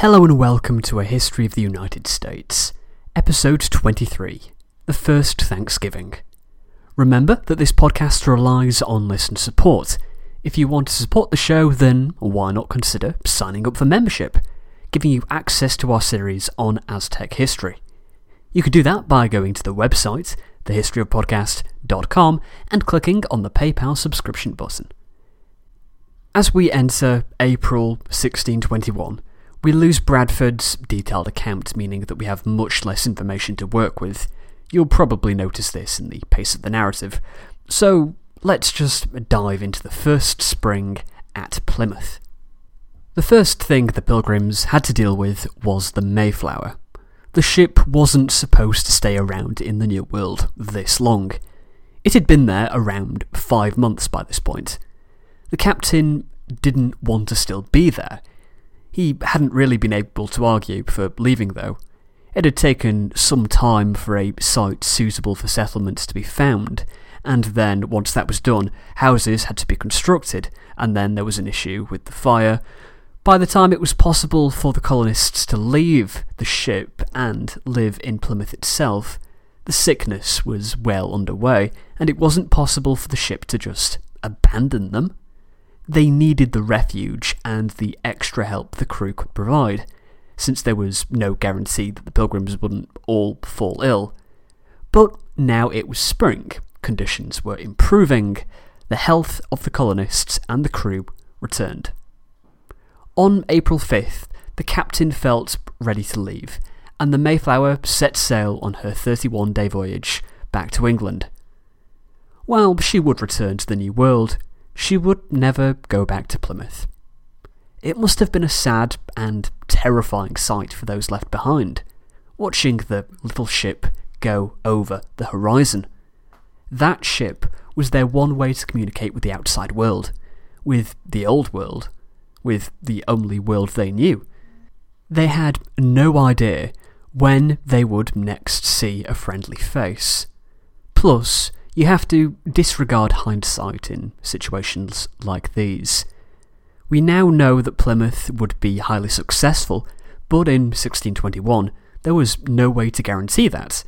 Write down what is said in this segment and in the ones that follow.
Hello and welcome to A History of the United States, Episode 23 The First Thanksgiving. Remember that this podcast relies on listener support. If you want to support the show, then why not consider signing up for membership, giving you access to our series on Aztec history. You could do that by going to the website, thehistoryofpodcast.com, and clicking on the PayPal subscription button. As we enter April 1621, we lose Bradford's detailed account, meaning that we have much less information to work with. You'll probably notice this in the pace of the narrative. So let's just dive into the first spring at Plymouth. The first thing the Pilgrims had to deal with was the Mayflower. The ship wasn't supposed to stay around in the New World this long. It had been there around five months by this point. The captain didn't want to still be there. He hadn't really been able to argue for leaving, though. It had taken some time for a site suitable for settlements to be found, and then, once that was done, houses had to be constructed, and then there was an issue with the fire. By the time it was possible for the colonists to leave the ship and live in Plymouth itself, the sickness was well underway, and it wasn't possible for the ship to just abandon them. They needed the refuge and the extra help the crew could provide, since there was no guarantee that the pilgrims wouldn't all fall ill. But now it was spring, conditions were improving, the health of the colonists and the crew returned. On April 5th, the captain felt ready to leave, and the Mayflower set sail on her 31 day voyage back to England. While she would return to the New World, she would never go back to Plymouth. It must have been a sad and terrifying sight for those left behind, watching the little ship go over the horizon. That ship was their one way to communicate with the outside world, with the old world, with the only world they knew. They had no idea when they would next see a friendly face. Plus, you have to disregard hindsight in situations like these. We now know that Plymouth would be highly successful, but in 1621 there was no way to guarantee that.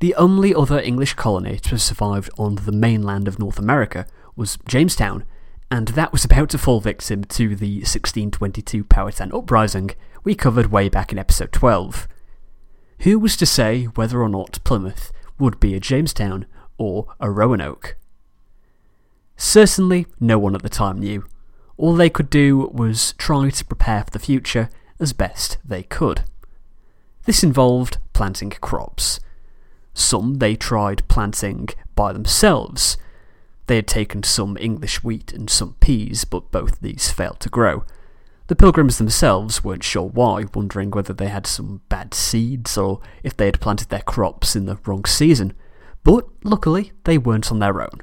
The only other English colony to have survived on the mainland of North America was Jamestown, and that was about to fall victim to the 1622 Powhatan Uprising we covered way back in episode 12. Who was to say whether or not Plymouth would be a Jamestown or a Roanoke. Certainly, no one at the time knew. All they could do was try to prepare for the future as best they could. This involved planting crops. Some they tried planting by themselves. They had taken some English wheat and some peas, but both these failed to grow. The pilgrims themselves weren't sure why, wondering whether they had some bad seeds or if they had planted their crops in the wrong season. But luckily, they weren't on their own.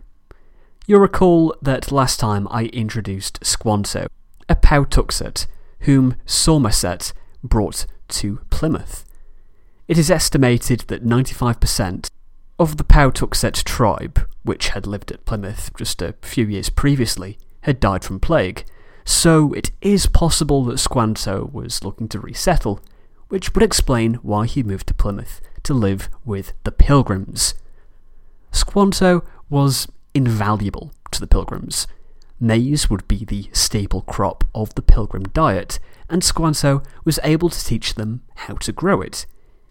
You'll recall that last time I introduced Squanto, a Powtuxet, whom Samoset brought to Plymouth. It is estimated that 95% of the Powtuxet tribe, which had lived at Plymouth just a few years previously, had died from plague, so it is possible that Squanto was looking to resettle, which would explain why he moved to Plymouth to live with the Pilgrims. Squanto was invaluable to the pilgrims. Maize would be the staple crop of the pilgrim diet, and Squanto was able to teach them how to grow it.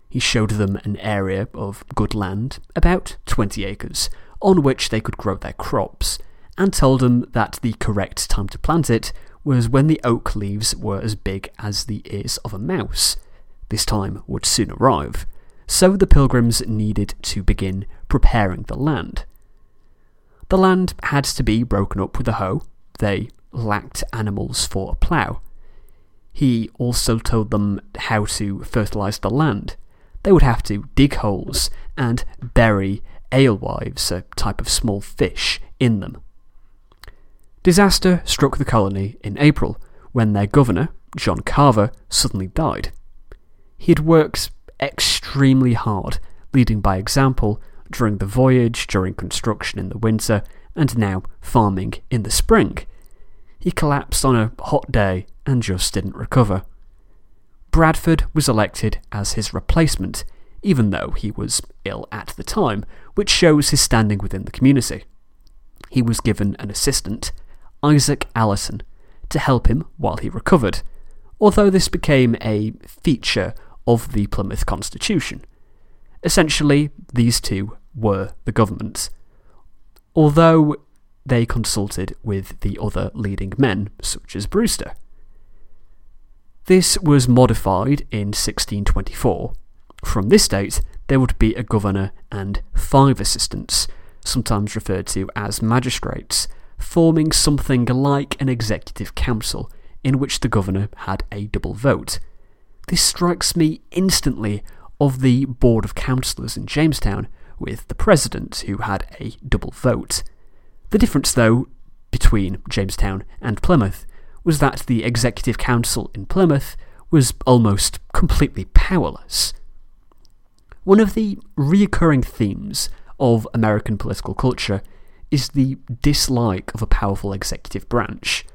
He showed them an area of good land, about 20 acres, on which they could grow their crops, and told them that the correct time to plant it was when the oak leaves were as big as the ears of a mouse. This time would soon arrive so the pilgrims needed to begin preparing the land. The land had to be broken up with a hoe, they lacked animals for a plough. He also told them how to fertilise the land. They would have to dig holes and bury alewives, a type of small fish, in them. Disaster struck the colony in April when their governor, John Carver, suddenly died. He had worked extremely hard, leading by example during the voyage, during construction in the winter, and now farming in the spring. He collapsed on a hot day and just didn't recover. Bradford was elected as his replacement, even though he was ill at the time, which shows his standing within the community. He was given an assistant, Isaac Allerton, to help him while he recovered, although this became a feature of the Plymouth Constitution. Essentially, these two were the government. Although they consulted with the other leading men, such as Brewster. This was modified in 1624. From this date, there would be a governor and five assistants, sometimes referred to as magistrates, forming something like an executive council, in which the governor had a double vote. This strikes me instantly of the Board of Councillors in Jamestown, with the president, who had a double vote. The difference, though, between Jamestown and Plymouth was that the Executive Council in Plymouth was almost completely powerless. One of the recurring themes of American political culture is the dislike of a powerful executive branch.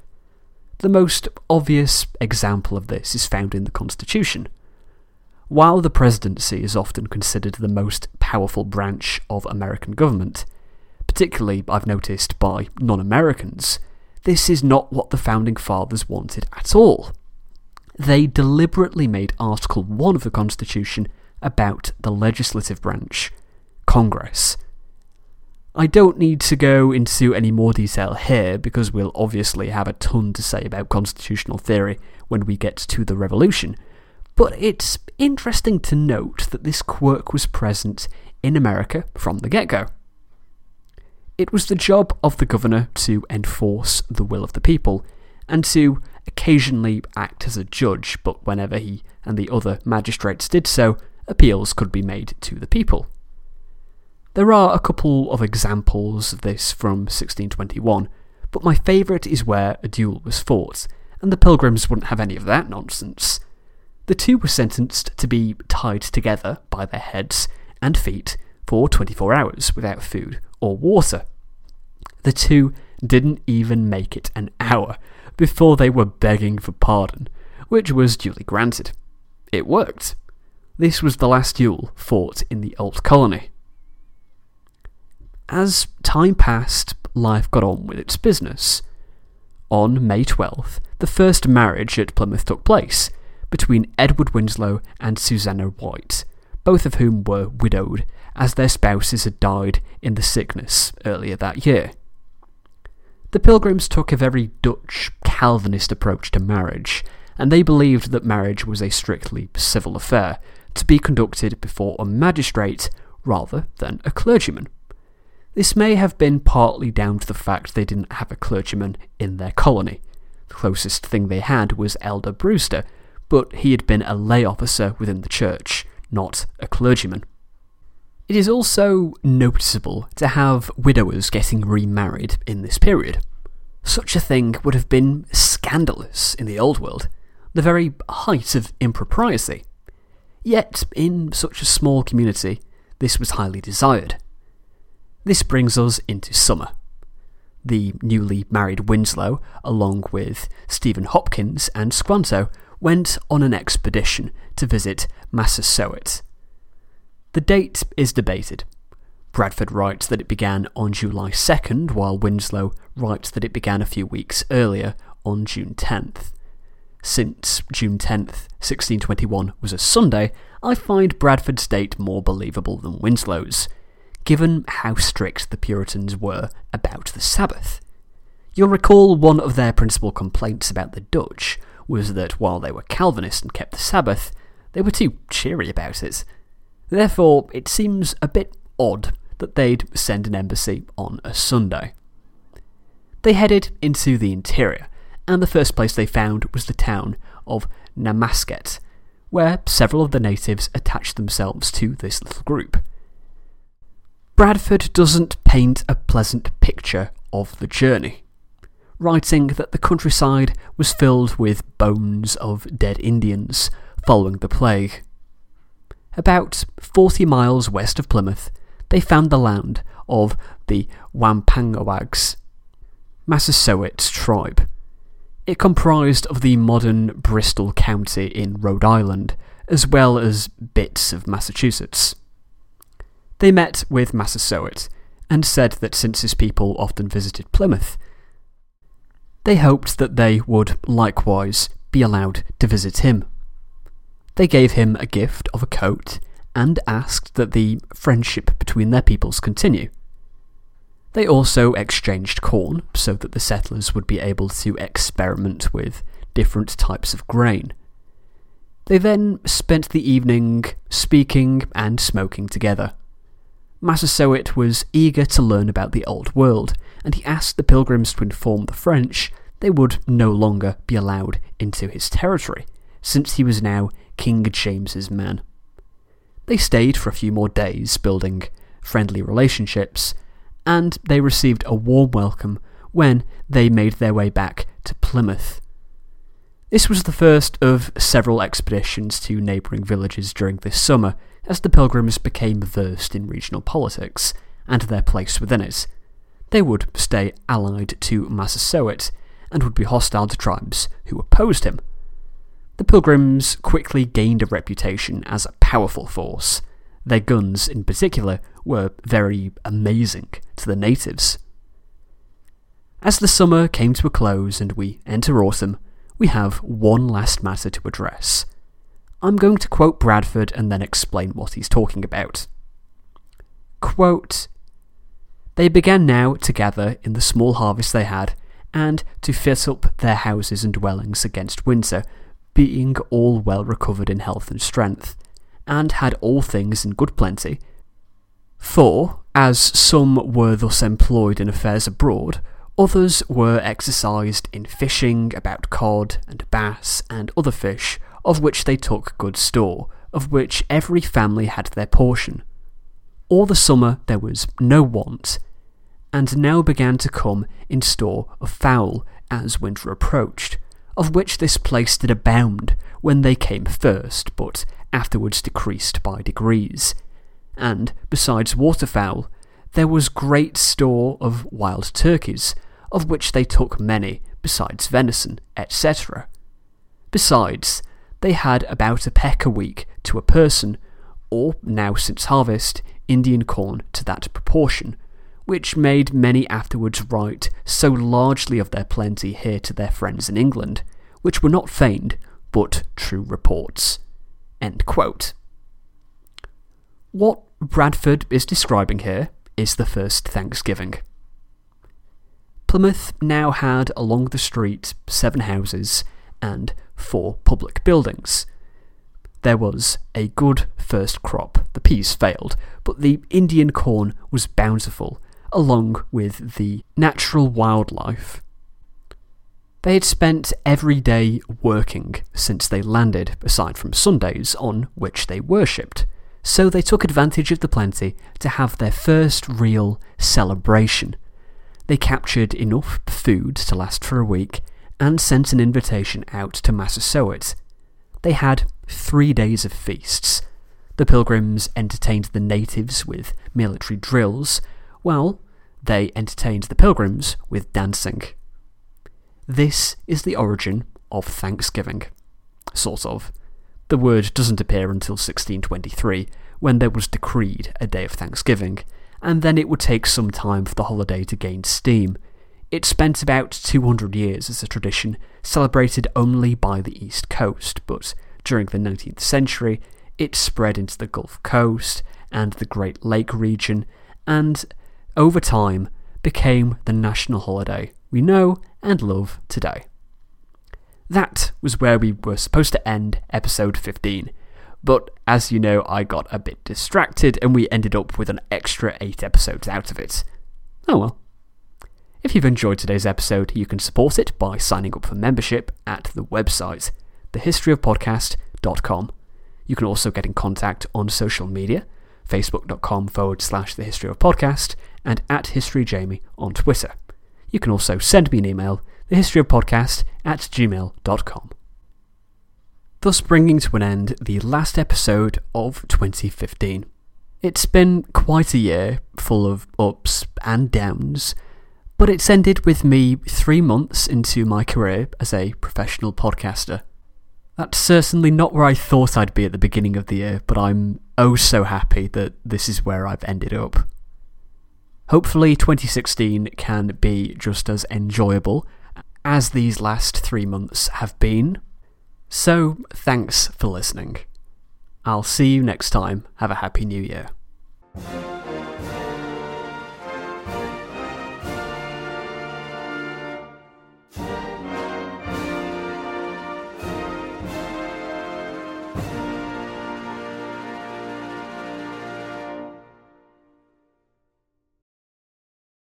The most obvious example of this is found in the Constitution. While the presidency is often considered the most powerful branch of American government, particularly I've noticed by non Americans, this is not what the Founding Fathers wanted at all. They deliberately made Article 1 of the Constitution about the legislative branch, Congress. I don't need to go into any more detail here because we'll obviously have a ton to say about constitutional theory when we get to the Revolution, but it's interesting to note that this quirk was present in America from the get go. It was the job of the governor to enforce the will of the people, and to occasionally act as a judge, but whenever he and the other magistrates did so, appeals could be made to the people. There are a couple of examples of this from 1621, but my favourite is where a duel was fought, and the pilgrims wouldn't have any of that nonsense. The two were sentenced to be tied together by their heads and feet for 24 hours without food or water. The two didn't even make it an hour before they were begging for pardon, which was duly granted. It worked. This was the last duel fought in the Old Colony. As time passed, life got on with its business. On May 12th, the first marriage at Plymouth took place between Edward Winslow and Susanna White, both of whom were widowed as their spouses had died in the sickness earlier that year. The Pilgrims took a very Dutch Calvinist approach to marriage, and they believed that marriage was a strictly civil affair, to be conducted before a magistrate rather than a clergyman. This may have been partly down to the fact they didn't have a clergyman in their colony. The closest thing they had was Elder Brewster, but he had been a lay officer within the church, not a clergyman. It is also noticeable to have widowers getting remarried in this period. Such a thing would have been scandalous in the old world, the very height of impropriety. Yet, in such a small community, this was highly desired. This brings us into summer. The newly married Winslow, along with Stephen Hopkins and Squanto, went on an expedition to visit Massasoit. The date is debated. Bradford writes that it began on July 2nd, while Winslow writes that it began a few weeks earlier on June 10th. Since June 10th, 1621 was a Sunday, I find Bradford's date more believable than Winslow's given how strict the Puritans were about the Sabbath. You'll recall one of their principal complaints about the Dutch was that while they were Calvinist and kept the Sabbath, they were too cheery about it. Therefore, it seems a bit odd that they'd send an embassy on a Sunday. They headed into the interior, and the first place they found was the town of Namasket, where several of the natives attached themselves to this little group. Bradford doesn't paint a pleasant picture of the journey, writing that the countryside was filled with bones of dead Indians following the plague. About 40 miles west of Plymouth, they found the land of the Wampanoags, Massasoit tribe. It comprised of the modern Bristol County in Rhode Island, as well as bits of Massachusetts. They met with Massasoit and said that since his people often visited Plymouth, they hoped that they would likewise be allowed to visit him. They gave him a gift of a coat and asked that the friendship between their peoples continue. They also exchanged corn so that the settlers would be able to experiment with different types of grain. They then spent the evening speaking and smoking together. Massasoit was eager to learn about the Old World, and he asked the pilgrims to inform the French they would no longer be allowed into his territory, since he was now King James's man. They stayed for a few more days, building friendly relationships, and they received a warm welcome when they made their way back to Plymouth. This was the first of several expeditions to neighbouring villages during this summer, as the pilgrims became versed in regional politics and their place within it. They would stay allied to Massasoit and would be hostile to tribes who opposed him. The pilgrims quickly gained a reputation as a powerful force. Their guns, in particular, were very amazing to the natives. As the summer came to a close and we enter autumn, we have one last matter to address. I'm going to quote Bradford and then explain what he's talking about. Quote, They began now to gather in the small harvest they had, and to fit up their houses and dwellings against winter, being all well recovered in health and strength, and had all things in good plenty, for, as some were thus employed in affairs abroad, others were exercised in fishing about cod and bass and other fish, of which they took good store, of which every family had their portion. All the summer there was no want, and now began to come in store of fowl as winter approached, of which this place did abound when they came first, but afterwards decreased by degrees and, besides waterfowl, there was great store of wild turkeys, of which they took many, besides venison, etc. Besides, they had about a peck a week to a person, or, now since harvest, Indian corn to that proportion, which made many afterwards write so largely of their plenty here to their friends in England, which were not feigned, but true reports. What Bradford is describing here is the first Thanksgiving. Plymouth now had along the street seven houses and four public buildings. There was a good first crop, the peas failed, but the Indian corn was bountiful, along with the natural wildlife. They had spent every day working since they landed, aside from Sundays on which they worshipped so they took advantage of the plenty to have their first real celebration. They captured enough food to last for a week and sent an invitation out to Massasoit. They had three days of feasts. The pilgrims entertained the natives with military drills, while they entertained the pilgrims with dancing. This is the origin of Thanksgiving. Sort of. The word doesn't appear until 1623, when there was decreed a day of Thanksgiving, and then it would take some time for the holiday to gain steam. It spent about 200 years as a tradition, celebrated only by the East Coast, but during the 19th century it spread into the Gulf Coast and the Great Lake region, and over time became the national holiday we know and love today. That was where we were supposed to end episode 15. But as you know, I got a bit distracted and we ended up with an extra 8 episodes out of it. Oh well. If you've enjoyed today's episode, you can support it by signing up for membership at the website, thehistoryofpodcast.com. You can also get in contact on social media, facebook.com forward slash the history of podcast, and at historyjamie on Twitter. You can also send me an email, thehistoryofpodcast at gmail.com. Thus bringing to an end the last episode of 2015. It's been quite a year, full of ups and downs, But it's ended with me three months into my career as a professional podcaster. That's certainly not where I thought I'd be at the beginning of the year, but I'm oh so happy that this is where I've ended up. Hopefully, 2016 can be just as enjoyable as these last three months have been. So, thanks for listening. I'll see you next time. Have a happy new year.